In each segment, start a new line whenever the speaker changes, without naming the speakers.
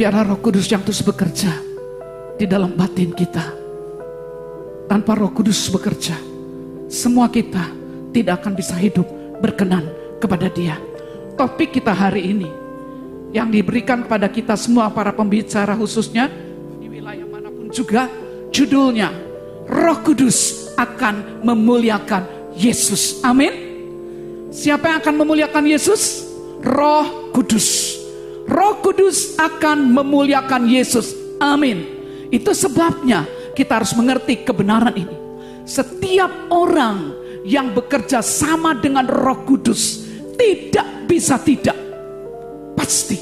Biarlah roh kudus yang terus bekerja di dalam batin kita. Tanpa roh kudus bekerja, semua kita tidak akan bisa hidup berkenan kepada dia. Topik kita hari ini yang diberikan kepada kita semua para pembicara khususnya di wilayah mana pun juga judulnya Roh Kudus akan memuliakan Yesus. Amin. Siapa yang akan memuliakan Yesus? Roh Kudus. Roh Kudus akan memuliakan Yesus. Amin. Itu sebabnya kita harus mengerti kebenaran ini. Setiap orang yang bekerja sama dengan Roh Kudus tidak bisa tidak. Pasti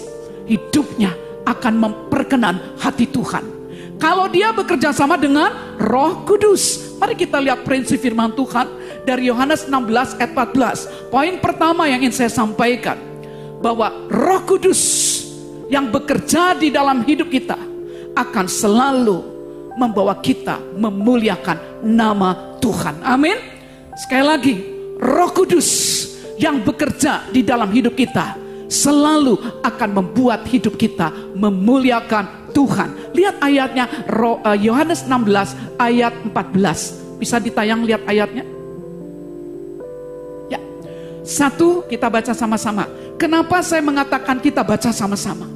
hidupnya akan memperkenan hati Tuhan. Kalau dia bekerja sama dengan Roh Kudus. Mari kita lihat prinsip firman Tuhan dari Yohanes 16 ayat 14. Poin pertama yang ingin saya sampaikan bahwa Roh Kudus yang bekerja di dalam hidup kita akan selalu membawa kita memuliakan nama Tuhan. Amin. Sekali lagi, Roh Kudus yang bekerja di dalam hidup kita selalu akan membuat hidup kita memuliakan Tuhan. Lihat ayatnya eh, Yohanes 16 ayat 14. Bisa ditayang lihat ayatnya? Ya. Satu kita baca sama-sama. Kenapa saya mengatakan kita baca sama-sama?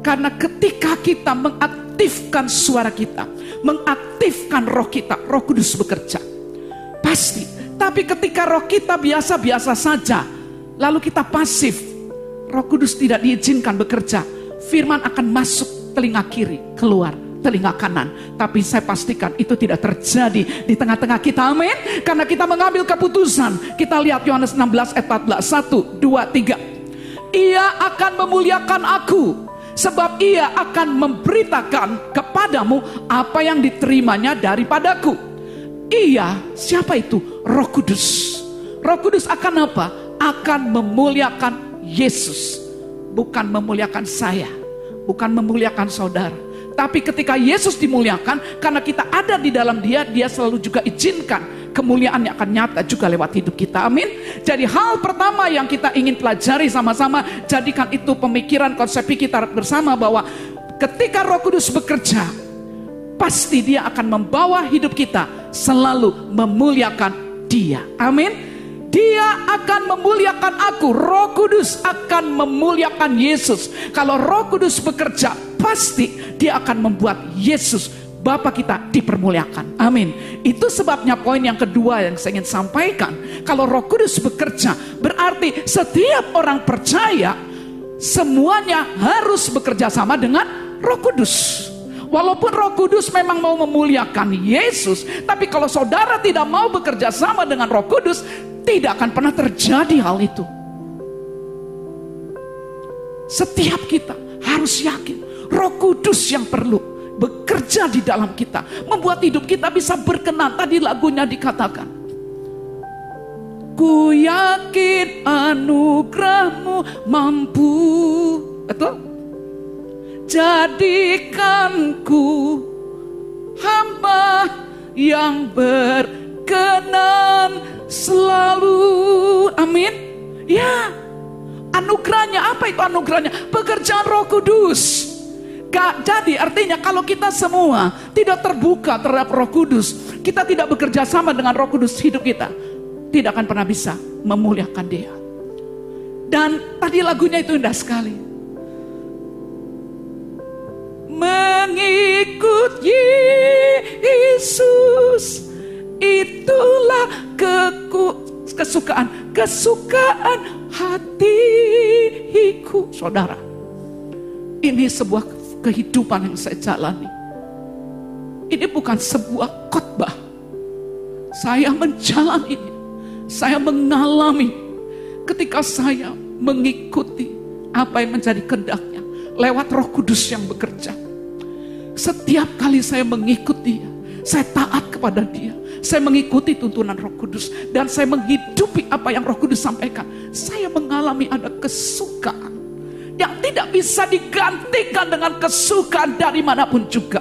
Karena ketika kita mengaktifkan suara kita, mengaktifkan roh kita, roh kudus bekerja. Pasti. Tapi ketika roh kita biasa-biasa saja, lalu kita pasif, roh kudus tidak diizinkan bekerja, firman akan masuk telinga kiri, keluar telinga kanan. Tapi saya pastikan itu tidak terjadi di tengah-tengah kita. Amin. Karena kita mengambil keputusan. Kita lihat Yohanes 16 ayat 14. 1, 2, 3. Ia akan memuliakan aku Sebab ia akan memberitakan kepadamu apa yang diterimanya daripadaku. Ia, siapa itu? Roh Kudus. Roh Kudus akan apa? Akan memuliakan Yesus. Bukan memuliakan saya. Bukan memuliakan saudara. Tapi ketika Yesus dimuliakan, karena kita ada di dalam dia, dia selalu juga izinkan kemuliaan yang akan nyata juga lewat hidup kita. Amin. Jadi hal pertama yang kita ingin pelajari sama-sama, jadikan itu pemikiran konsep kita bersama bahwa ketika Roh Kudus bekerja, pasti dia akan membawa hidup kita selalu memuliakan Dia. Amin. Dia akan memuliakan aku. Roh Kudus akan memuliakan Yesus. Kalau Roh Kudus bekerja, pasti dia akan membuat Yesus Bapa kita dipermuliakan. Amin. Itu sebabnya poin yang kedua yang saya ingin sampaikan. Kalau Roh Kudus bekerja, berarti setiap orang percaya semuanya harus bekerja sama dengan Roh Kudus. Walaupun Roh Kudus memang mau memuliakan Yesus, tapi kalau saudara tidak mau bekerja sama dengan Roh Kudus, tidak akan pernah terjadi hal itu. Setiap kita harus yakin Roh Kudus yang perlu bekerja di dalam kita, membuat hidup kita bisa berkenan. Tadi lagunya dikatakan, Ku yakin anugerahmu mampu, betul? Jadikanku hamba yang berkenan selalu. Amin. Ya, anugerahnya apa itu anugerahnya? Pekerjaan Roh Kudus jadi artinya kalau kita semua tidak terbuka terhadap roh kudus, kita tidak bekerja sama dengan roh kudus hidup kita, tidak akan pernah bisa memuliakan dia. Dan tadi lagunya itu indah sekali. Mengikut Yesus itulah keku, kesukaan kesukaan hatiku saudara ini sebuah kehidupan yang saya jalani. Ini bukan sebuah khotbah. Saya menjalani. Saya mengalami ketika saya mengikuti apa yang menjadi kehendaknya lewat Roh Kudus yang bekerja. Setiap kali saya mengikuti dia, saya taat kepada dia. Saya mengikuti tuntunan Roh Kudus dan saya menghidupi apa yang Roh Kudus sampaikan. Saya mengalami ada kesukaan yang tidak bisa digantikan dengan kesukaan dari mana pun juga.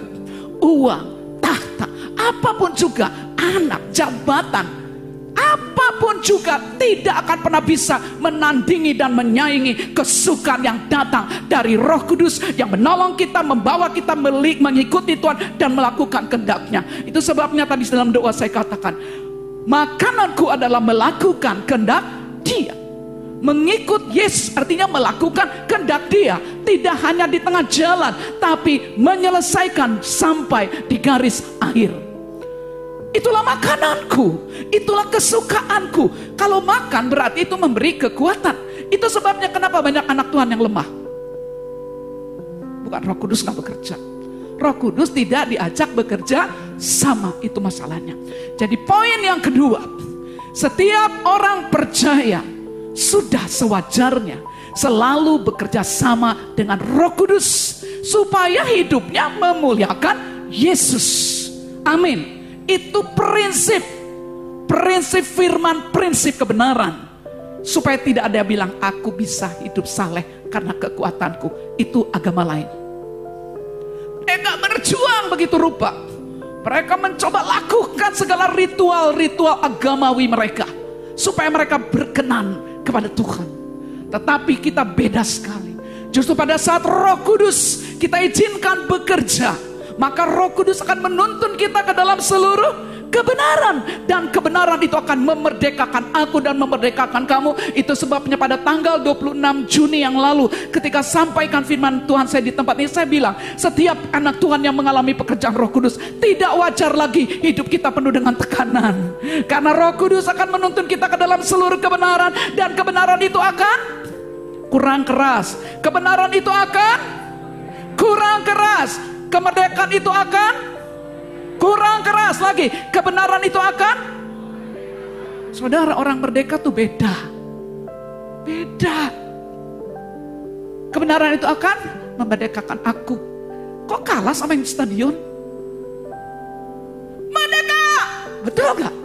Uang, tahta, apa pun juga, anak, jabatan, apa apa pun juga tidak akan pernah bisa menandingi dan menyaingi kesukaan yang datang dari Roh Kudus yang menolong kita, membawa kita mengikuti Tuhan dan melakukan kehendaknya. Itu sebabnya tadi dalam doa saya katakan, makananku adalah melakukan kehendak Dia. Mengikut Yesus artinya melakukan kehendak Dia, tidak hanya di tengah jalan, tapi menyelesaikan sampai di garis akhir. Itulah makananku, itulah kesukaanku. Kalau makan berarti itu memberi kekuatan. Itu sebabnya kenapa banyak anak Tuhan yang lemah. Bukan roh kudus nggak bekerja. Roh kudus tidak diajak bekerja sama, itu masalahnya. Jadi poin yang kedua, setiap orang percaya sudah sewajarnya selalu bekerja sama dengan roh kudus. Supaya hidupnya memuliakan Yesus. Amin. Itu prinsip. Prinsip firman, prinsip kebenaran. Supaya tidak ada yang bilang, aku bisa hidup saleh karena kekuatanku. Itu agama lain. Mereka berjuang begitu rupa. Mereka mencoba lakukan segala ritual-ritual agamawi mereka. Supaya mereka berkenan kepada Tuhan. Tetapi kita beda sekali. Justru pada saat roh kudus kita izinkan bekerja maka Roh Kudus akan menuntun kita ke dalam seluruh kebenaran dan kebenaran itu akan memerdekakan aku dan memerdekakan kamu. Itu sebabnya pada tanggal 26 Juni yang lalu ketika sampaikan firman Tuhan saya di tempat ini saya bilang, setiap anak Tuhan yang mengalami pekerjaan Roh Kudus tidak wajar lagi hidup kita penuh dengan tekanan. Karena Roh Kudus akan menuntun kita ke dalam seluruh kebenaran dan kebenaran itu akan kurang keras. Kebenaran itu akan kurang keras kemerdekaan itu akan kurang keras lagi. Kebenaran itu akan Saudara orang merdeka tuh beda. Beda. Kebenaran itu akan memerdekakan aku. Kok kalah sama yang stadion? Merdeka! Betul gak?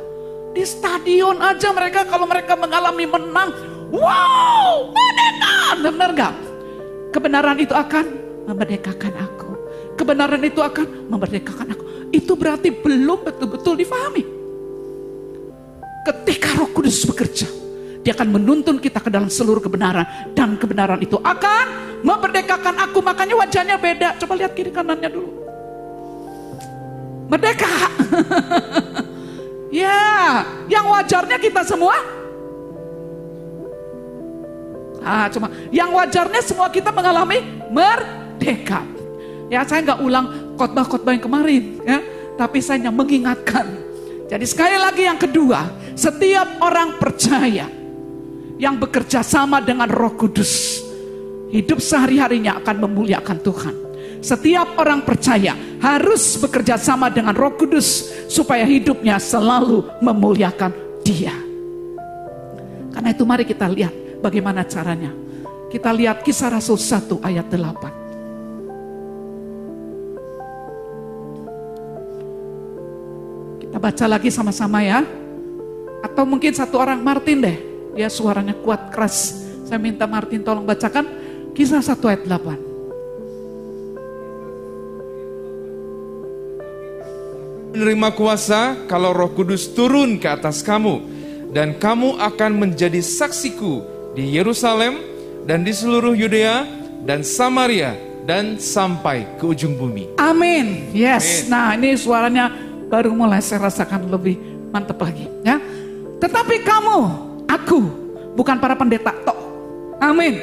Di stadion aja mereka kalau mereka mengalami menang. Wow! Merdeka! Benar gak? Kebenaran itu akan memerdekakan aku kebenaran itu akan memerdekakan aku. Itu berarti belum betul-betul difahami. Ketika roh kudus bekerja, dia akan menuntun kita ke dalam seluruh kebenaran. Dan kebenaran itu akan memerdekakan aku. Makanya wajahnya beda. Coba lihat kiri kanannya dulu. Merdeka. ya, yang wajarnya kita semua. Ah, cuma yang wajarnya semua kita mengalami merdeka. Ya saya nggak ulang khotbah-khotbah yang kemarin ya, tapi saya hanya mengingatkan. Jadi sekali lagi yang kedua, setiap orang percaya yang bekerja sama dengan Roh Kudus, hidup sehari-harinya akan memuliakan Tuhan. Setiap orang percaya harus bekerja sama dengan Roh Kudus supaya hidupnya selalu memuliakan Dia. Karena itu mari kita lihat bagaimana caranya. Kita lihat kisah Rasul 1 ayat 8. Baca lagi sama-sama ya. Atau mungkin satu orang Martin deh. Dia suaranya kuat keras. Saya minta Martin tolong bacakan kisah 1 ayat 8.
Menerima kuasa kalau roh kudus turun ke atas kamu. Dan kamu akan menjadi saksiku di Yerusalem dan di seluruh Yudea dan Samaria dan sampai ke ujung bumi.
Amin. Yes. Amin. Nah, ini suaranya baru mulai saya rasakan lebih mantap lagi. Ya, tetapi kamu, aku, bukan para pendeta tok. Amin.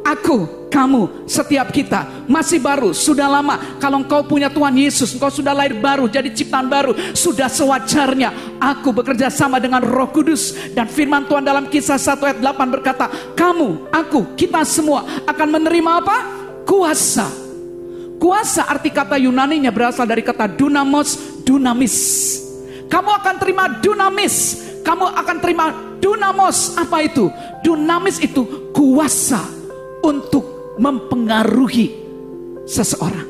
Aku, kamu, setiap kita masih baru, sudah lama. Kalau engkau punya Tuhan Yesus, engkau sudah lahir baru, jadi ciptaan baru, sudah sewajarnya. Aku bekerja sama dengan Roh Kudus dan firman Tuhan dalam kisah 1 ayat 8 berkata, kamu, aku, kita semua akan menerima apa? Kuasa. Kuasa arti kata Yunani-nya berasal dari kata dunamos dunamis. Kamu akan terima dunamis. Kamu akan terima dunamos. Apa itu? Dunamis itu kuasa untuk mempengaruhi seseorang.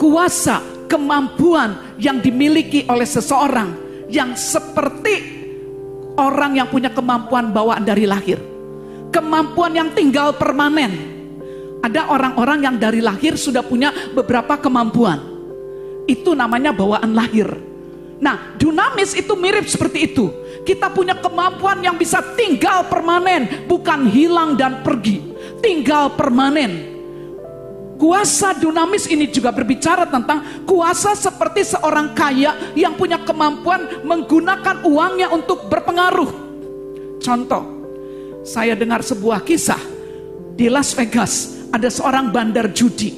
Kuasa, kemampuan yang dimiliki oleh seseorang yang seperti orang yang punya kemampuan bawaan dari lahir. Kemampuan yang tinggal permanen. Ada orang-orang yang dari lahir sudah punya beberapa kemampuan itu namanya bawaan lahir. Nah, dunamis itu mirip seperti itu. Kita punya kemampuan yang bisa tinggal permanen, bukan hilang dan pergi. Tinggal permanen. Kuasa dunamis ini juga berbicara tentang kuasa seperti seorang kaya yang punya kemampuan menggunakan uangnya untuk berpengaruh. Contoh, saya dengar sebuah kisah di Las Vegas ada seorang bandar judi.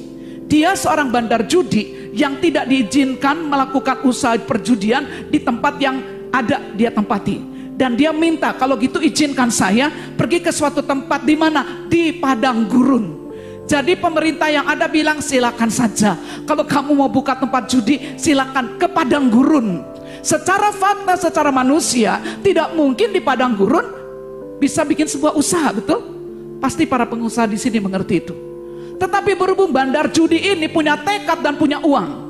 Dia seorang bandar judi yang tidak diizinkan melakukan usaha perjudian di tempat yang ada dia tempati. Dan dia minta kalau gitu izinkan saya pergi ke suatu tempat di mana di padang gurun. Jadi pemerintah yang ada bilang silakan saja. Kalau kamu mau buka tempat judi silakan ke padang gurun. Secara fakta, secara manusia tidak mungkin di padang gurun bisa bikin sebuah usaha, betul? Pasti para pengusaha di sini mengerti itu. Tetapi berhubung bandar judi ini punya tekad dan punya uang.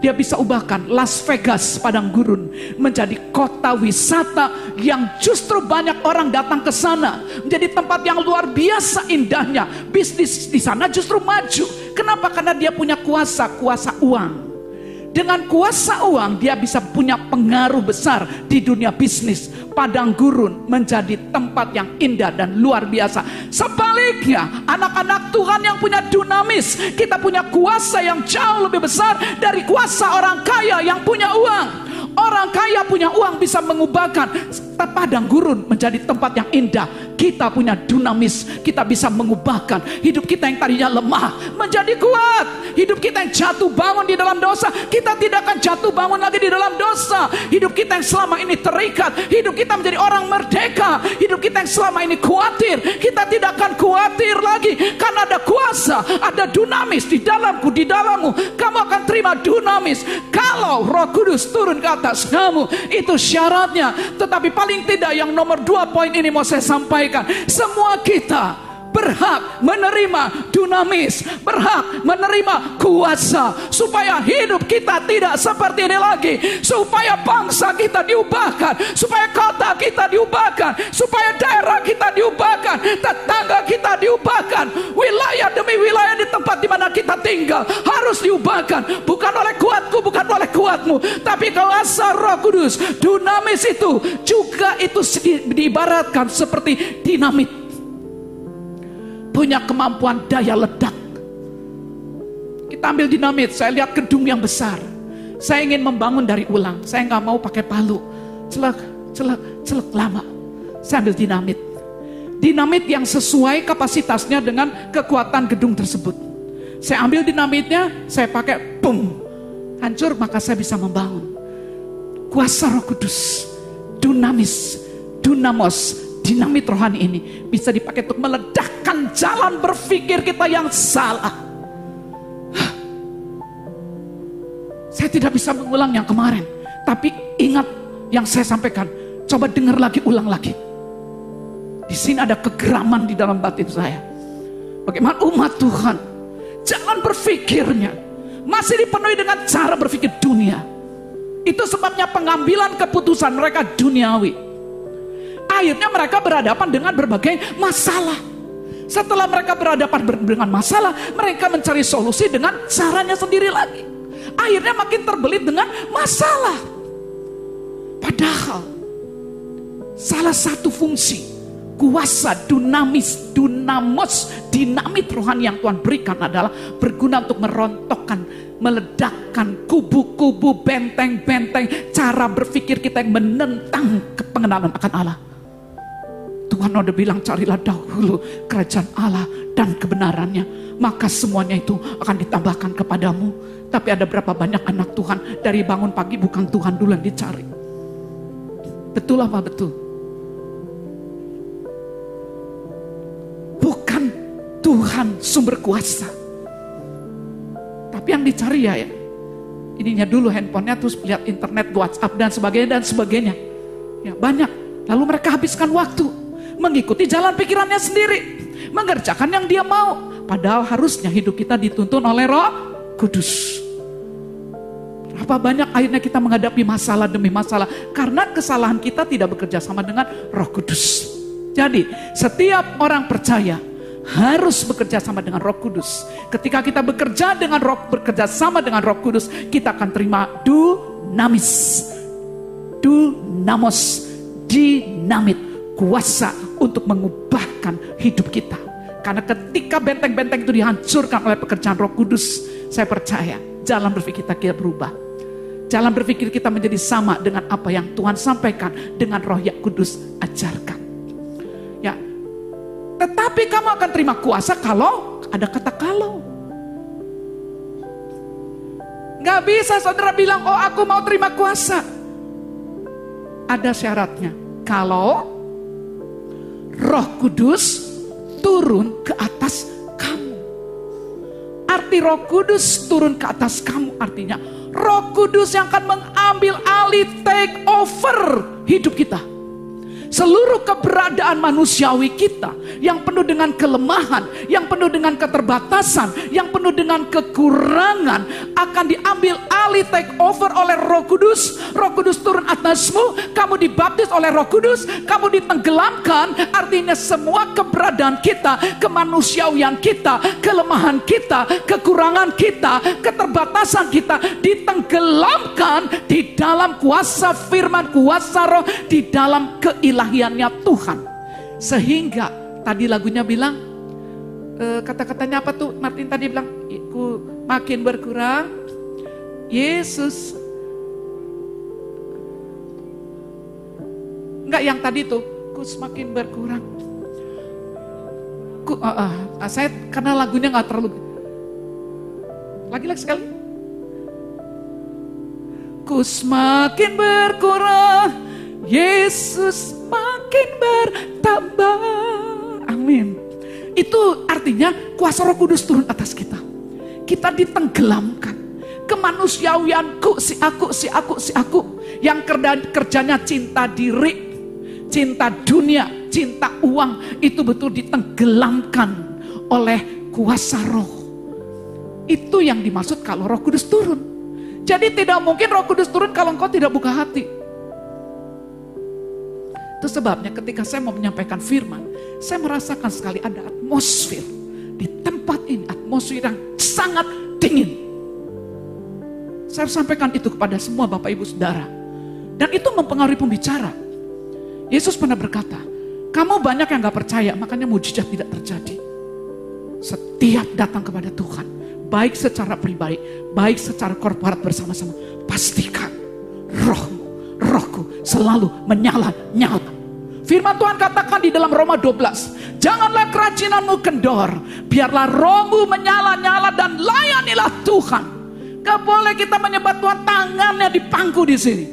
Dia bisa ubahkan Las Vegas padang gurun menjadi kota wisata yang justru banyak orang datang ke sana. Menjadi tempat yang luar biasa indahnya. Bisnis di sana justru maju. Kenapa? Karena dia punya kuasa, kuasa uang. Dengan kuasa uang dia bisa punya pengaruh besar di dunia bisnis. Padang gurun menjadi tempat yang indah dan luar biasa. Sebaliknya, anak-anak Tuhan yang punya dunamis, kita punya kuasa yang jauh lebih besar dari kuasa orang kaya yang punya uang. Orang kaya punya uang bisa mengubahkan padang gurun menjadi tempat yang indah. Kita punya dunamis, kita bisa mengubahkan hidup kita yang tadinya lemah menjadi kuat. Hidup kita yang jatuh bangun di dalam dosa, kita tidak akan jatuh bangun lagi di dalam dosa. Hidup kita yang selama ini terikat, hidup kita menjadi orang merdeka. Hidup kita yang selama ini khawatir, kita tidak akan khawatir lagi karena ada kuasa, ada dunamis di dalamku, di dalammu. Kamu akan terima dunamis kalau Roh Kudus turun ke atas kamu. Itu syaratnya. Tetapi paling tidak yang nomor dua poin ini mau saya sampaikan. Semua kita berhak menerima dunamis, berhak menerima kuasa supaya hidup kita tidak seperti ini lagi, supaya bangsa kita diubahkan, supaya kota kita diubahkan, supaya daerah kita diubahkan, tetangga kita diubahkan, wilayah demi wilayah di tempat di mana kita tinggal harus diubahkan, bukan oleh kuatku, bukan oleh kuatmu, tapi kuasa Roh Kudus. Dunamis itu juga itu diibaratkan seperti dinamit punya kemampuan daya ledak. Kita ambil dinamit, saya lihat gedung yang besar. Saya ingin membangun dari ulang. Saya nggak mau pakai palu. Celak, celak, celak lama. Saya ambil dinamit. Dinamit yang sesuai kapasitasnya dengan kekuatan gedung tersebut. Saya ambil dinamitnya, saya pakai pum. Hancur maka saya bisa membangun. Kuasa roh kudus. Dunamis. Dunamos dinamit rohani ini bisa dipakai untuk meledakkan jalan berpikir kita yang salah. Saya tidak bisa mengulang yang kemarin, tapi ingat yang saya sampaikan. Coba dengar lagi, ulang lagi. Di sini ada kegeraman di dalam batin saya. Bagaimana umat Tuhan, jalan berpikirnya masih dipenuhi dengan cara berpikir dunia. Itu sebabnya pengambilan keputusan mereka duniawi akhirnya mereka berhadapan dengan berbagai masalah. Setelah mereka berhadapan dengan masalah, mereka mencari solusi dengan caranya sendiri lagi. Akhirnya makin terbelit dengan masalah. Padahal salah satu fungsi kuasa dunamis, dunamos, dinamit rohani yang Tuhan berikan adalah berguna untuk merontokkan, meledakkan kubu-kubu, benteng-benteng, cara berpikir kita yang menentang kepengenalan akan Allah. Tuhan udah bilang carilah dahulu kerajaan Allah dan kebenarannya. Maka semuanya itu akan ditambahkan kepadamu. Tapi ada berapa banyak anak Tuhan dari bangun pagi bukan Tuhan dulu yang dicari. Betul apa betul? Bukan Tuhan sumber kuasa. Tapi yang dicari ya, ya ininya dulu handphonenya terus lihat internet, WhatsApp dan sebagainya dan sebagainya. Ya banyak. Lalu mereka habiskan waktu mengikuti jalan pikirannya sendiri, mengerjakan yang dia mau. Padahal harusnya hidup kita dituntun oleh Roh Kudus. Berapa banyak akhirnya kita menghadapi masalah demi masalah karena kesalahan kita tidak bekerja sama dengan Roh Kudus. Jadi, setiap orang percaya harus bekerja sama dengan Roh Kudus. Ketika kita bekerja dengan Roh bekerja sama dengan Roh Kudus, kita akan terima du dunamis. Dunamos, dinamit, kuasa untuk mengubahkan hidup kita. Karena ketika benteng-benteng itu dihancurkan oleh pekerjaan roh kudus, saya percaya jalan berpikir kita, kita berubah. Jalan berpikir kita menjadi sama dengan apa yang Tuhan sampaikan dengan roh yang kudus ajarkan. Ya, tetapi kamu akan terima kuasa kalau ada kata kalau. Gak bisa saudara bilang, oh aku mau terima kuasa. Ada syaratnya. Kalau roh kudus turun ke atas kamu. Arti roh kudus turun ke atas kamu artinya roh kudus yang akan mengambil alih take over hidup kita. Seluruh keberadaan manusiawi kita yang penuh dengan kelemahan, yang penuh dengan keterbatasan, yang penuh dengan kekurangan akan diambil alih take over oleh Roh Kudus. Roh Kudus turun atasmu, kamu dibaptis oleh Roh Kudus, kamu ditenggelamkan. Artinya semua keberadaan kita, kemanusiawian kita, kelemahan kita, kekurangan kita, keterbatasan kita ditenggelamkan di dalam kuasa firman, kuasa roh, di dalam keilahiannya Tuhan. Sehingga tadi lagunya bilang, e, kata-katanya apa tuh? Martin tadi bilang, ku makin berkurang, Yesus. Enggak yang tadi tuh, ku semakin berkurang. Ku, uh, uh, saya karena lagunya nggak terlalu. Lagi-lagi sekali. Ku semakin berkurang, Yesus makin bertambah. Amin. Itu artinya kuasa roh kudus turun atas kita. Kita ditenggelamkan. Kemanusiawianku, si aku, si aku, si aku. Yang kerja, kerjanya cinta diri, cinta dunia, cinta uang. Itu betul ditenggelamkan oleh kuasa roh. Itu yang dimaksud kalau roh kudus turun. Jadi tidak mungkin roh kudus turun kalau engkau tidak buka hati. Itu sebabnya ketika saya mau menyampaikan firman, saya merasakan sekali ada atmosfer di tempat ini, atmosfer yang sangat dingin. Saya sampaikan itu kepada semua Bapak Ibu Saudara. Dan itu mempengaruhi pembicara. Yesus pernah berkata, kamu banyak yang gak percaya, makanya mujizat tidak terjadi. Setiap datang kepada Tuhan, baik secara pribadi, baik secara korporat bersama-sama, pastikan rohmu, rohku selalu menyala-nyala. Firman Tuhan katakan di dalam Roma 12, janganlah kerajinanmu kendor, biarlah rohmu menyala-nyala dan layanilah Tuhan. Gak boleh kita menyebut Tuhan tangannya di pangku di sini.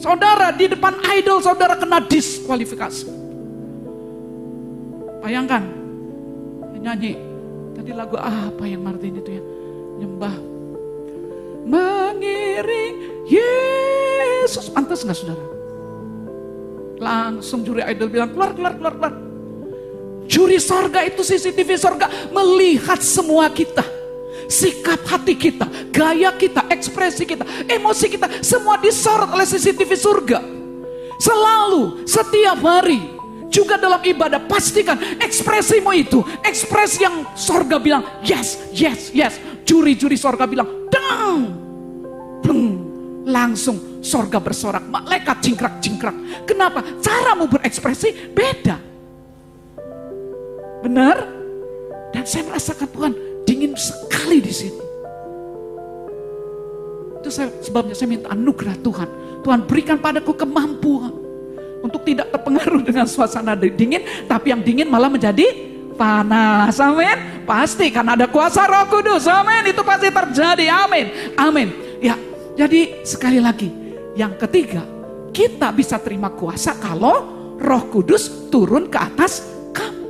Saudara di depan idol saudara kena diskualifikasi. Bayangkan, nyanyi tadi lagu apa yang Martin itu ya nyembah mengiring Yesus pantas nggak saudara? Langsung juri idol bilang keluar keluar keluar keluar. Juri sorga itu CCTV sorga melihat semua kita. Sikap hati kita, gaya kita, ekspresi kita, emosi kita, semua disorot oleh CCTV surga. Selalu, setiap hari, juga dalam ibadah pastikan ekspresimu itu ekspresi yang sorga bilang yes yes yes juri-juri sorga bilang dang Bleng. langsung sorga bersorak malaikat cingkrak-cingkrak kenapa caramu berekspresi beda benar dan saya merasakan Tuhan dingin sekali di sini itu saya, sebabnya saya minta anugerah Tuhan Tuhan berikan padaku kemampuan untuk tidak terpengaruh dengan suasana dingin, tapi yang dingin malah menjadi panas. Amin. Pasti karena ada kuasa Roh Kudus. Amin. Itu pasti terjadi. Amin. Amin. Ya, jadi sekali lagi, yang ketiga, kita bisa terima kuasa kalau Roh Kudus turun ke atas kamu.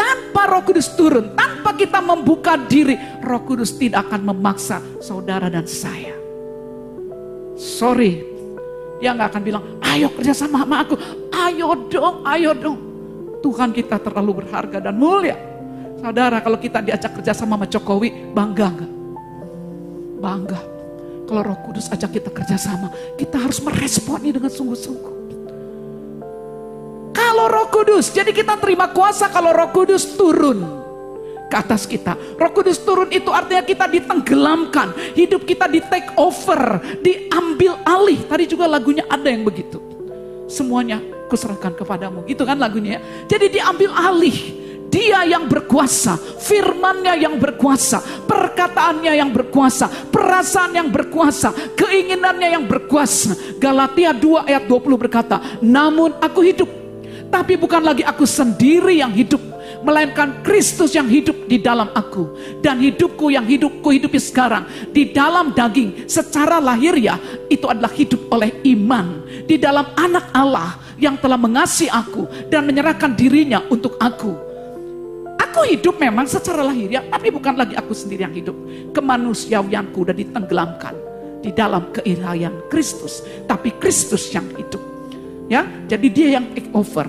Tanpa Roh Kudus turun, tanpa kita membuka diri, Roh Kudus tidak akan memaksa saudara dan saya. Sorry, dia nggak akan bilang, ayo kerja sama sama aku. Ayo dong, ayo dong. Tuhan kita terlalu berharga dan mulia. Saudara, kalau kita diajak kerja sama sama Jokowi, bangga nggak? Bangga. Kalau roh kudus ajak kita kerja sama, kita harus meresponi dengan sungguh-sungguh. Kalau roh kudus, jadi kita terima kuasa kalau roh kudus turun. ke atas kita. Roh Kudus turun itu artinya kita ditenggelamkan, hidup kita di take over, diambil alih. Tadi juga lagunya ada yang begitu. Semuanya kuserahkan kepadamu. Itu kan lagunya ya. Jadi diambil alih. Dia yang berkuasa, firmannya yang berkuasa, perkataannya yang berkuasa, perasaan yang berkuasa, keinginannya yang berkuasa. Galatia 2 ayat 20 berkata, namun aku hidup, tapi bukan lagi aku sendiri yang hidup, melainkan Kristus yang hidup di dalam aku. Dan hidupku yang hidupku hidupi sekarang. Di dalam daging secara lahir ya itu adalah hidup oleh iman. Di dalam anak Allah yang telah mengasihi aku dan menyerahkan dirinya untuk aku aku hidup memang secara lahir ya tapi bukan lagi aku sendiri yang hidup. Kemanusiawianku udah ditenggelamkan di dalam keilahian Kristus tapi Kristus yang hidup. Ya jadi dia yang take over.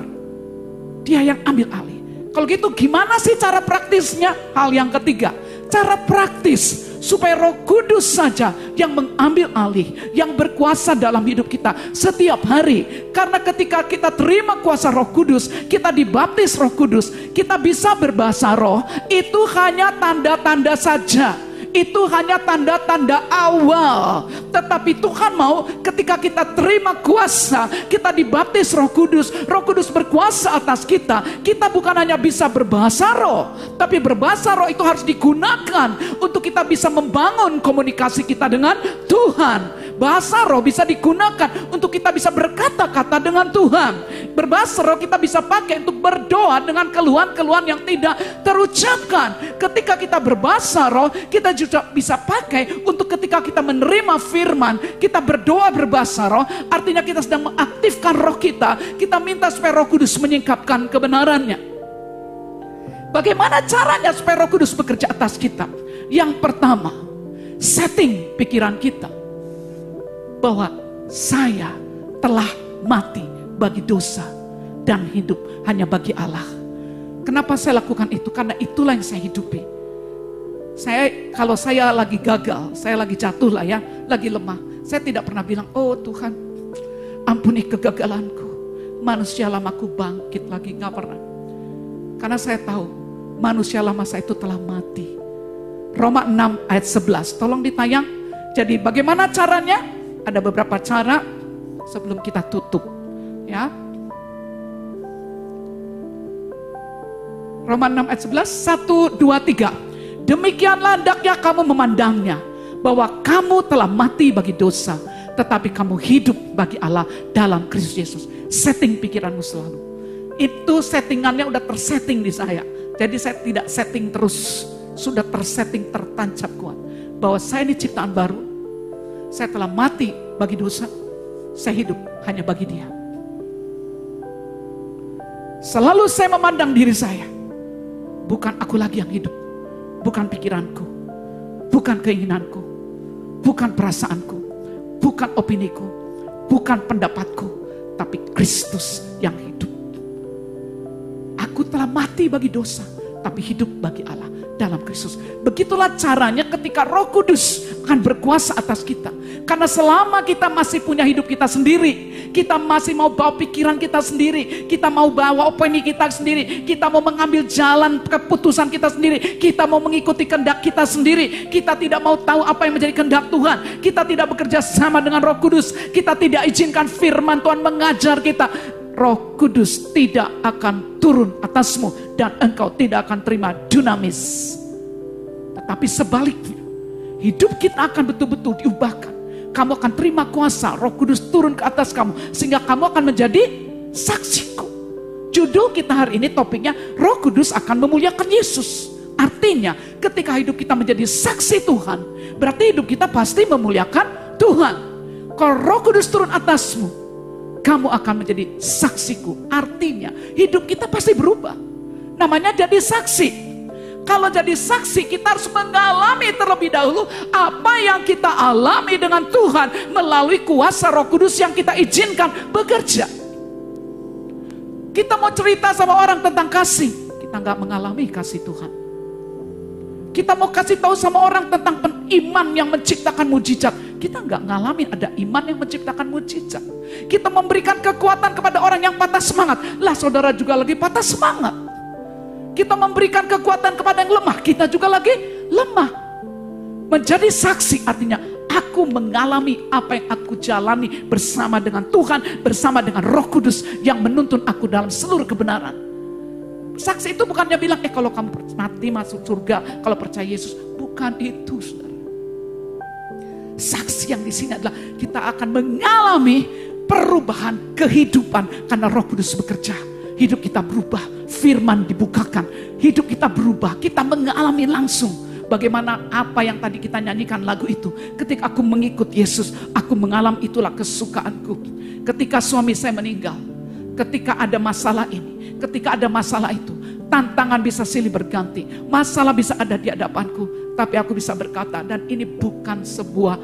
Dia yang ambil alih. Kalau gitu gimana sih cara praktisnya? Hal yang ketiga, cara praktis supaya Roh Kudus saja yang mengambil alih, yang berkuasa dalam hidup kita setiap hari. Karena ketika kita terima kuasa Roh Kudus, kita dibaptis Roh Kudus, kita bisa berbahasa roh, itu hanya tanda-tanda saja itu hanya tanda-tanda awal. Tetapi Tuhan mau ketika kita terima kuasa, kita dibaptis roh kudus, roh kudus berkuasa atas kita. Kita bukan hanya bisa berbahasa roh, tapi berbahasa roh itu harus digunakan untuk kita bisa membangun komunikasi kita dengan Tuhan. Bahasa roh bisa digunakan untuk kita bisa berkata-kata dengan Tuhan. Berbahasa roh kita bisa pakai untuk berdoa dengan keluhan-keluhan yang tidak terucapkan. Ketika kita berbahasa roh, kita juga bisa pakai untuk ketika kita menerima firman, kita berdoa berbahasa roh, artinya kita sedang mengaktifkan roh kita. Kita minta supaya roh kudus menyingkapkan kebenarannya. Bagaimana caranya supaya roh kudus bekerja atas kita? Yang pertama, setting pikiran kita bahwa saya telah mati bagi dosa dan hidup hanya bagi Allah. Kenapa saya lakukan itu? Karena itulah yang saya hidupi. Saya kalau saya lagi gagal, saya lagi jatuh lah ya, lagi lemah. Saya tidak pernah bilang, oh Tuhan, ampuni kegagalanku. Manusia lamaku bangkit lagi, nggak pernah. Karena saya tahu manusia lama saya itu telah mati. Roma 6 ayat 11, tolong ditayang. Jadi bagaimana caranya? Ada beberapa cara sebelum kita tutup. Ya. Roma 6 ayat 11, 1, 2, 3. Demikianlah hendaknya kamu memandangnya, bahwa kamu telah mati bagi dosa, tetapi kamu hidup bagi Allah dalam Kristus Yesus. Setting pikiranmu selalu. Itu settingannya udah tersetting di saya. Jadi saya tidak setting terus, sudah tersetting tertancap kuat. Bahwa saya ini ciptaan baru, saya telah mati bagi dosa, saya hidup hanya bagi dia. Selalu saya memandang diri saya, bukan aku lagi yang hidup, bukan pikiranku, bukan keinginanku, bukan perasaanku, bukan opiniku, bukan pendapatku, tapi Kristus yang hidup. Aku telah mati bagi dosa, tapi hidup bagi Allah dalam Kristus. Begitulah caranya ketika Roh Kudus akan berkuasa atas kita. Karena selama kita masih punya hidup kita sendiri, kita masih mau bawa pikiran kita sendiri, kita mau bawa opini kita sendiri, kita mau mengambil jalan keputusan kita sendiri, kita mau mengikuti kehendak kita sendiri, kita tidak mau tahu apa yang menjadi kehendak Tuhan, kita tidak bekerja sama dengan Roh Kudus, kita tidak izinkan firman Tuhan mengajar kita. Roh Kudus tidak akan turun atasmu dan engkau tidak akan terima dunamis. Tetapi sebaliknya, hidup kita akan betul-betul diubahkan. Kamu akan terima kuasa, Roh Kudus turun ke atas kamu sehingga kamu akan menjadi saksiku. Judul kita hari ini topiknya Roh Kudus akan memuliakan Yesus. Artinya, ketika hidup kita menjadi saksi Tuhan, berarti hidup kita pasti memuliakan Tuhan. Kalau Roh Kudus turun atasmu, kamu akan menjadi saksiku. Artinya hidup kita pasti berubah. Namanya jadi saksi. Kalau jadi saksi kita harus mengalami terlebih dahulu apa yang kita alami dengan Tuhan melalui kuasa roh kudus yang kita izinkan bekerja. Kita mau cerita sama orang tentang kasih. Kita nggak mengalami kasih Tuhan. Kita mau kasih tahu sama orang tentang iman yang menciptakan mujizat. Kita nggak ngalamin ada iman yang menciptakan mujizat. Kita memberikan kekuatan kepada orang yang patah semangat. Lah saudara juga lagi patah semangat. Kita memberikan kekuatan kepada yang lemah, kita juga lagi lemah. Menjadi saksi artinya aku mengalami apa yang aku jalani bersama dengan Tuhan, bersama dengan Roh Kudus yang menuntun aku dalam seluruh kebenaran. Saksi itu bukannya bilang, eh kalau kamu mati masuk surga, kalau percaya Yesus. Bukan itu, saudara. Saksi yang di sini adalah kita akan mengalami perubahan kehidupan karena Roh Kudus bekerja. Hidup kita berubah, firman dibukakan, hidup kita berubah, kita mengalami langsung bagaimana apa yang tadi kita nyanyikan lagu itu. Ketika aku mengikut Yesus, aku mengalami itulah kesukaanku. Ketika suami saya meninggal, ketika ada masalah ini, ketika ada masalah itu, tantangan bisa silih berganti, masalah bisa ada di hadapanku, tapi aku bisa berkata dan ini bukan sebuah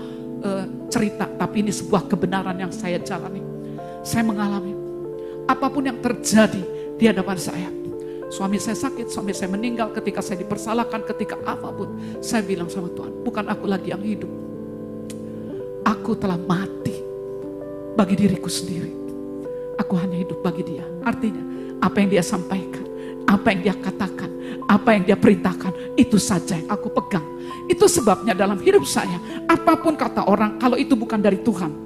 uh, cerita, tapi ini sebuah kebenaran yang saya jalani. Saya mengalami apa pun yang terjadi di hadapan saya. Suami saya sakit, suami saya meninggal ketika saya dipersalahkan, ketika apa pun. Saya bilang sama Tuhan, bukan aku lagi yang hidup. Aku telah mati bagi diriku sendiri. Aku hanya hidup bagi dia. Artinya, apa yang dia sampaikan, apa yang dia katakan, apa yang dia perintahkan, itu saja yang aku pegang. Itu sebabnya dalam hidup saya, apa pun kata orang, kalau itu bukan dari Tuhan,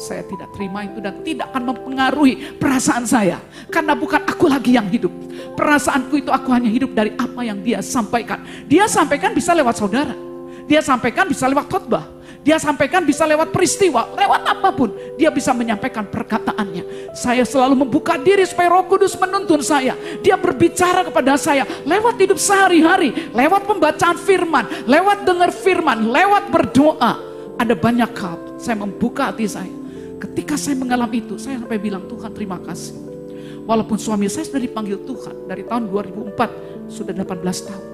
saya tidak terima itu dan tidak akan mempengaruhi perasaan saya. Karena bukan aku lagi yang hidup. Perasaanku itu aku hanya hidup dari apa yang dia sampaikan. Dia sampaikan bisa lewat saudara. Dia sampaikan bisa lewat khotbah. Dia sampaikan bisa lewat peristiwa, lewat apa pun. Dia bisa menyampaikan perkataannya. Saya selalu membuka diri supaya roh kudus menuntun saya. Dia berbicara kepada saya lewat hidup sehari-hari. Lewat pembacaan firman, lewat dengar firman, lewat berdoa. Ada banyak hal, saya membuka hati saya Ketika saya mengalami itu, saya sampai bilang, Tuhan terima kasih. Walaupun suami saya sudah dipanggil Tuhan dari tahun 2004, sudah 18 tahun.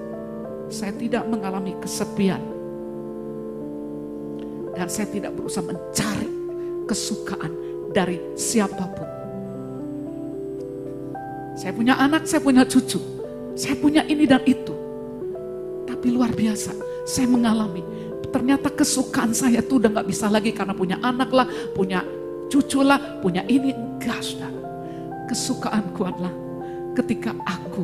Saya tidak mengalami kesepian. Dan saya tidak berusaha mencari kesukaan dari siapa pun. Saya punya anak, saya punya cucu. Saya punya ini dan itu. Tapi luar biasa, saya mengalami ternyata kesukaan saya tuh udah gak bisa lagi karena punya anak lah, punya cucu lah, punya ini. Enggak, saudara. Kesukaanku adalah ketika aku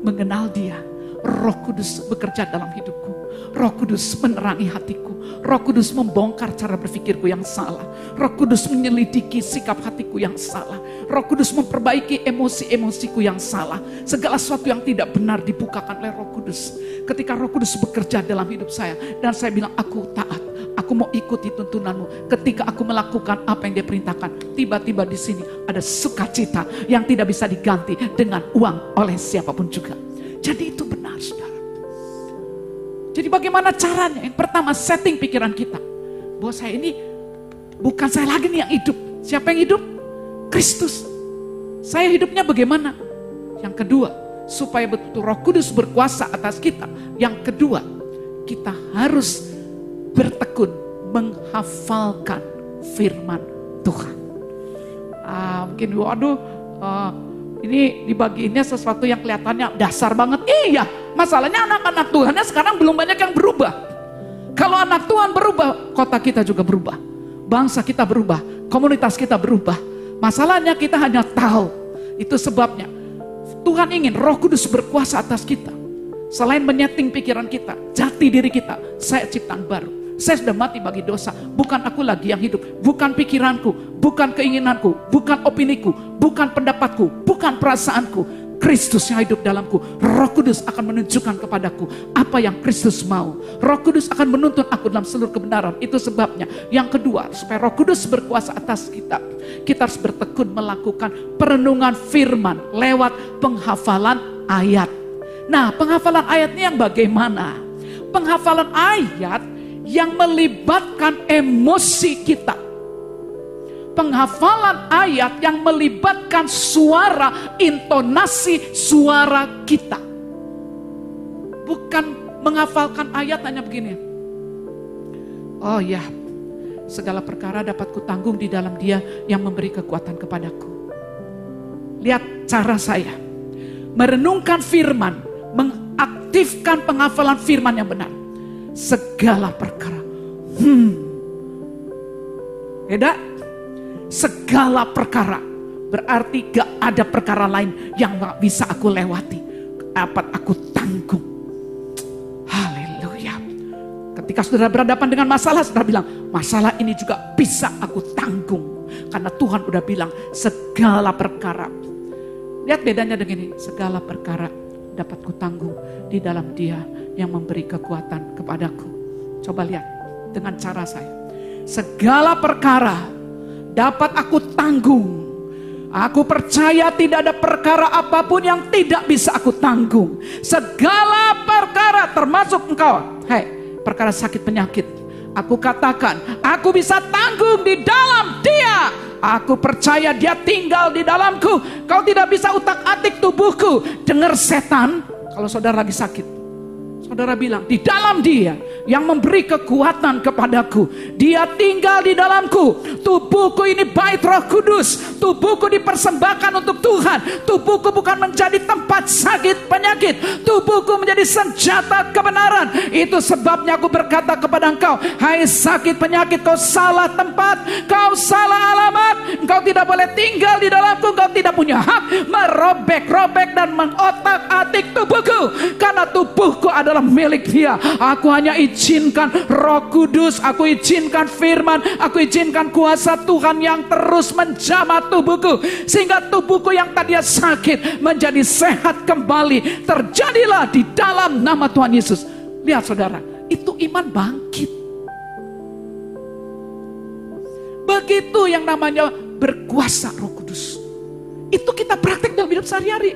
mengenal dia, roh kudus bekerja dalam hidupku. Roh Kudus menerangi hatiku. Roh Kudus membongkar cara berpikirku yang salah. Roh Kudus menyelidiki sikap hatiku yang salah. Roh Kudus memperbaiki emosi-emosiku yang salah. Segala sesuatu yang tidak benar dibukakan oleh Roh Kudus. Ketika Roh Kudus bekerja dalam hidup saya dan saya bilang aku taat. Aku mau ikuti tuntunanmu. Ketika aku melakukan apa yang dia perintahkan, tiba-tiba di sini ada sukacita yang tidak bisa diganti dengan uang oleh siapa pun juga. Jadi itu benar, saudara. Jadi bagaimana caranya? Yang pertama setting pikiran kita. Bahwa saya ini bukan saya lagi nih yang hidup. Siapa yang hidup? Kristus. Saya hidupnya bagaimana? Yang kedua, supaya betul roh kudus berkuasa atas kita. Yang kedua, kita harus bertekun menghafalkan firman Tuhan. Ah, mungkin waduh uh, ini dibagiinnya sesuatu yang kelihatannya dasar banget. Iya, masalahnya anak-anak Tuhannya sekarang belum banyak yang berubah. Kalau anak Tuhan berubah, kota kita juga berubah. Bangsa kita berubah, komunitas kita berubah. Masalahnya kita hanya tahu. Itu sebabnya Tuhan ingin roh kudus berkuasa atas kita. Selain menyeting pikiran kita, jati diri kita, saya ciptaan baru. Saya sudah mati bagi dosa. Bukan aku lagi yang hidup. Bukan pikiranku. Bukan keinginanku. Bukan opiniku. Bukan pendapatku. Bukan perasaanku. Kristus yang hidup dalamku. Roh Kudus akan menunjukkan kepadaku apa yang Kristus mau. Roh Kudus akan menuntun aku dalam seluruh kebenaran. Itu sebabnya. Yang kedua, supaya Roh Kudus berkuasa atas kita. Kita harus bertekun melakukan perenungan firman lewat penghafalan ayat. Nah, penghafalan ayatnya yang bagaimana? Penghafalan ayat yang melibatkan emosi kita. Penghafalan ayat yang melibatkan suara, intonasi suara kita. Bukan menghafalkan ayat hanya begini. Oh ya, segala perkara dapat kutanggung di dalam dia yang memberi kekuatan kepadaku. Lihat cara saya. Merenungkan firman, mengaktifkan penghafalan firman yang benar segala perkara. Hmm. Beda? Segala perkara. Berarti gak ada perkara lain yang gak bisa aku lewati. dapat aku tanggung. Haleluya. Ketika saudara berhadapan dengan masalah, saudara bilang, masalah ini juga bisa aku tanggung. Karena Tuhan udah bilang, segala perkara. Lihat bedanya dengan ini, segala perkara dapat ku tanggung di dalam dia yang memberi kekuatan kepadaku. Coba lihat dengan cara saya. Segala perkara dapat aku tanggung Aku percaya tidak ada perkara apa pun yang tidak bisa aku tanggung. Segala perkara termasuk engkau. Hei, perkara sakit penyakit. Aku katakan, aku bisa tanggung di dalam dia. Aku percaya dia tinggal di dalamku. Kau tidak bisa utak-atik tubuhku. Dengar setan, kalau saudara lagi sakit. Saudara bilang, di dalam dia yang memberi kekuatan kepadaku. Dia tinggal di dalamku. Tubuhku ini bait roh kudus. Tubuhku dipersembahkan untuk Tuhan. Tubuhku bukan menjadi tempat sakit penyakit. Tubuhku menjadi senjata kebenaran. Itu sebabnya aku berkata kepada engkau. Hai sakit penyakit kau salah tempat. Kau salah alamat. Engkau tidak boleh tinggal di dalamku. Engkau tidak punya hak merobek-robek dan mengotak atik tubuhku. Karena tubuhku adalah adalah milik dia. Aku hanya izinkan roh kudus, aku izinkan firman, aku izinkan kuasa Tuhan yang terus menjamah tubuhku. Sehingga tubuhku yang tadinya sakit menjadi sehat kembali. Terjadilah di dalam nama Tuhan Yesus. Lihat saudara, itu iman bangkit. Begitu yang namanya berkuasa roh kudus. Itu kita praktek dalam hidup sehari-hari.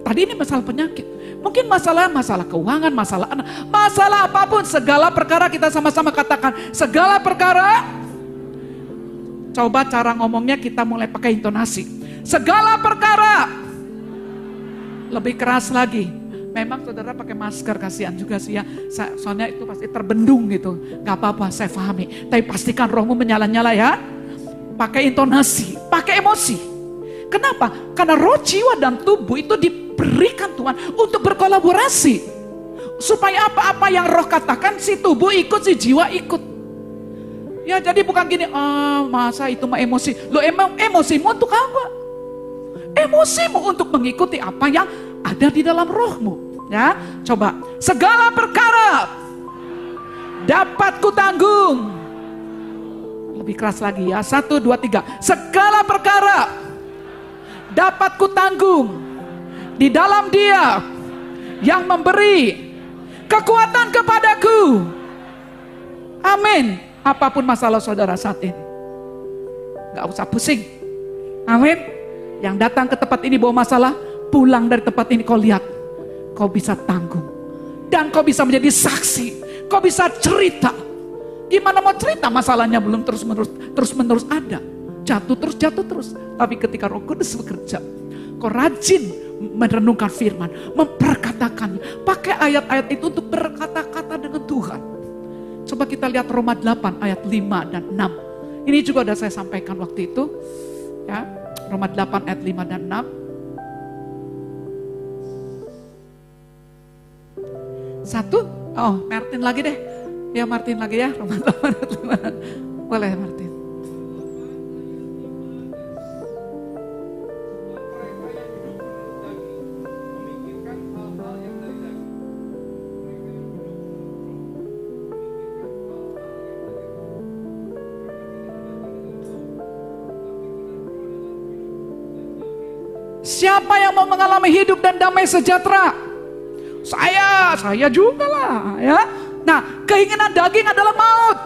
Tadi ini masalah penyakit. Mungkin masalah masalah keuangan, masalah anak, masalah apa pun, segala perkara kita sama-sama katakan, segala perkara. Coba cara ngomongnya kita mulai pakai intonasi. Segala perkara. Lebih keras lagi. Memang saudara pakai masker kasihan juga sih ya. Soalnya itu pasti terbendung gitu. Gak apa-apa saya pahami. Tapi pastikan rohmu menyala-nyala ya. Pakai intonasi, pakai emosi. Kenapa? Karena roh, jiwa, dan tubuh itu di diberikan Tuhan untuk berkolaborasi. Supaya apa-apa yang roh katakan si tubuh ikut, si jiwa ikut. Ya jadi bukan gini, oh, masa itu mah emosi. Lo emang emosimu untuk apa? Emosimu untuk mengikuti apa yang ada di dalam rohmu. Ya, coba segala perkara dapat ku tanggung. Lebih keras lagi ya, satu, dua, tiga. Segala perkara dapat ku tanggung di dalam Dia yang memberi kekuatan kepadaku. Amin. Apa pun masalah saudara saat ini, gak usah pusing. Amin. Yang datang ke tempat ini bawa masalah, pulang dari tempat ini kau lihat, kau bisa tanggung dan kau bisa menjadi saksi. Kau bisa cerita. Gimana mau cerita masalahnya belum terus menerus terus menerus ada. Jatuh terus jatuh terus. Tapi ketika Roh Kudus bekerja, kau rajin merenungkan firman, memperkatakan, pakai ayat-ayat itu untuk berkata-kata dengan Tuhan. Coba kita lihat Roma 8 ayat 5 dan 6. Ini juga sudah saya sampaikan waktu itu. Ya, Roma 8 ayat 5 dan 6. Satu, oh Martin lagi deh. Ya Martin lagi ya, Roma 8 ayat 5. Boleh Martin. Mengalami hidup dan damai sejahtera? Saya, saya juga lah ya. Nah, keinginan daging adalah maut.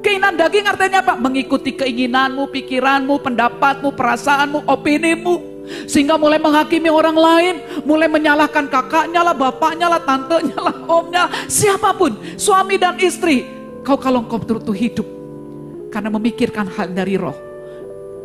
Keinginan daging artinya apa? Mengikuti keinginanmu, pikiranmu, pendapatmu, perasaanmu, opinimu. Sehingga mulai menghakimi orang lain, mulai menyalahkan kakaknya lah, bapaknya lah, tantenya lah, omnya, siapa pun, suami dan istri. Kau kalau kau terus hidup karena memikirkan hal dari roh,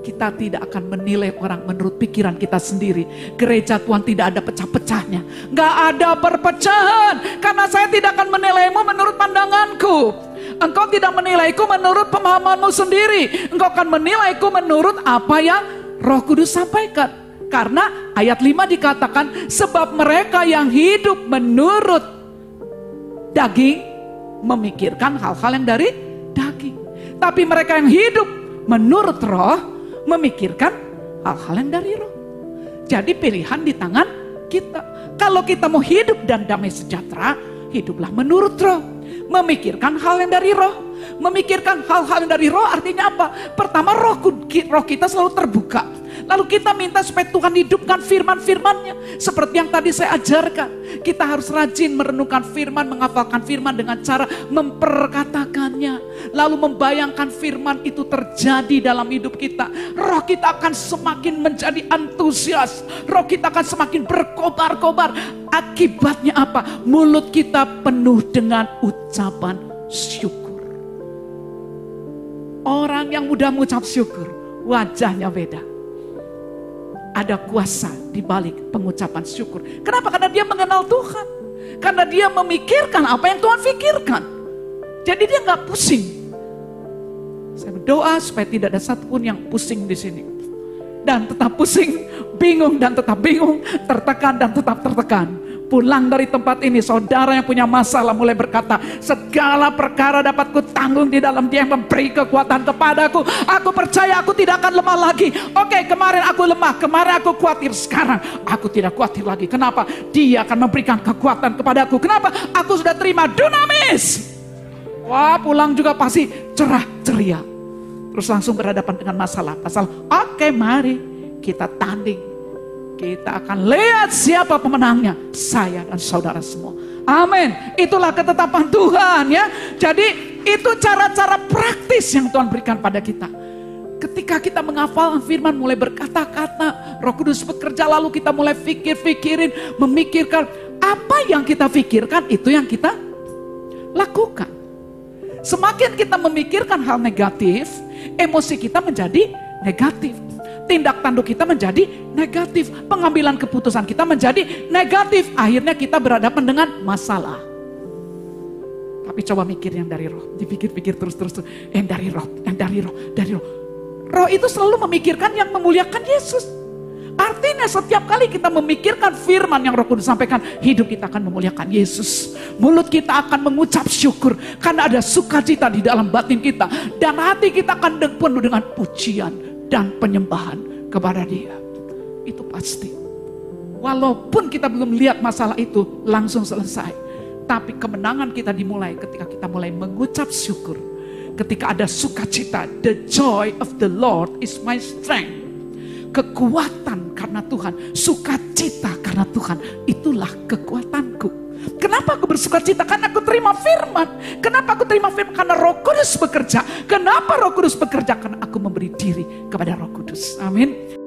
kita tidak akan menilai orang menurut pikiran kita sendiri. Gereja Tuhan tidak ada pecah-pecahnya. Gak ada perpecahan. Karena saya tidak akan menilaimu menurut pandanganku. Engkau tidak menilaiku menurut pemahamanmu sendiri. Engkau akan menilaiku menurut apa yang roh kudus sampaikan. Karena ayat 5 dikatakan, sebab mereka yang hidup menurut daging, memikirkan hal-hal yang dari daging. Tapi mereka yang hidup menurut roh, memikirkan hal-hal yang dari roh. Jadi pilihan di tangan kita. Kalau kita mau hidup dan damai sejahtera, hiduplah menurut roh. Memikirkan hal yang dari roh. Memikirkan hal-hal yang dari roh artinya apa? Pertama roh, roh kita selalu terbuka Lalu kita minta supaya Tuhan hidupkan firman-firmannya. Seperti yang tadi saya ajarkan. Kita harus rajin merenungkan firman, menghafalkan firman dengan cara memperkatakannya. Lalu membayangkan firman itu terjadi dalam hidup kita. Roh kita akan semakin menjadi antusias. Roh kita akan semakin berkobar-kobar. Akibatnya apa? Mulut kita penuh dengan ucapan syukur. Orang yang mudah mengucap syukur, wajahnya beda ada kuasa di balik pengucapan syukur. Kenapa? Karena dia mengenal Tuhan. Karena dia memikirkan apa yang Tuhan pikirkan. Jadi dia nggak pusing. Saya berdoa supaya tidak ada satupun yang pusing di sini. Dan tetap pusing, bingung dan tetap bingung, tertekan dan tetap tertekan pulang dari tempat ini, saudara yang punya masalah mulai berkata, segala perkara dapat ku tanggung di dalam dia yang memberi kekuatan kepadaku. Aku percaya aku tidak akan lemah lagi. Oke, kemarin aku lemah, kemarin aku khawatir. Sekarang aku tidak khawatir lagi. Kenapa? Dia akan memberikan kekuatan kepadaku. Kenapa? Aku sudah terima dunamis. Wah, pulang juga pasti cerah ceria. Terus langsung berhadapan dengan masalah. Pasal, oke mari kita tanding kita akan lihat siapa pemenangnya. Saya dan saudara semua. Amin. Itulah ketetapan Tuhan ya. Jadi itu cara-cara praktis yang Tuhan berikan pada kita. Ketika kita menghafal firman mulai berkata-kata, Roh Kudus bekerja lalu kita mulai pikir-pikirin, memikirkan apa yang kita pikirkan itu yang kita lakukan. Semakin kita memikirkan hal negatif, emosi kita menjadi negatif tindak tanduk kita menjadi negatif. Pengambilan keputusan kita menjadi negatif. Akhirnya kita berhadapan dengan masalah. Tapi coba mikir yang dari roh. Dipikir-pikir terus-terus. Yang dari roh, yang dari roh, dari roh. Roh itu selalu memikirkan yang memuliakan Yesus. Artinya setiap kali kita memikirkan firman yang roh kudus sampaikan, hidup kita akan memuliakan Yesus. Mulut kita akan mengucap syukur karena ada sukacita di dalam batin kita. Dan hati kita akan penuh dengan pujian dan penyembahan kepada dia. Itu pasti. Walaupun kita belum lihat masalah itu langsung selesai. Tapi kemenangan kita dimulai ketika kita mulai mengucap syukur. Ketika ada sukacita. The joy of the Lord is my strength. Kekuatan karena Tuhan. Sukacita karena Tuhan. Itulah kekuatanku. Kenapa aku bersuka cita? Karena aku terima firman. Kenapa aku terima firman? Karena roh kudus bekerja. Kenapa roh kudus bekerja? Karena aku memberi diri kepada roh kudus. Amin.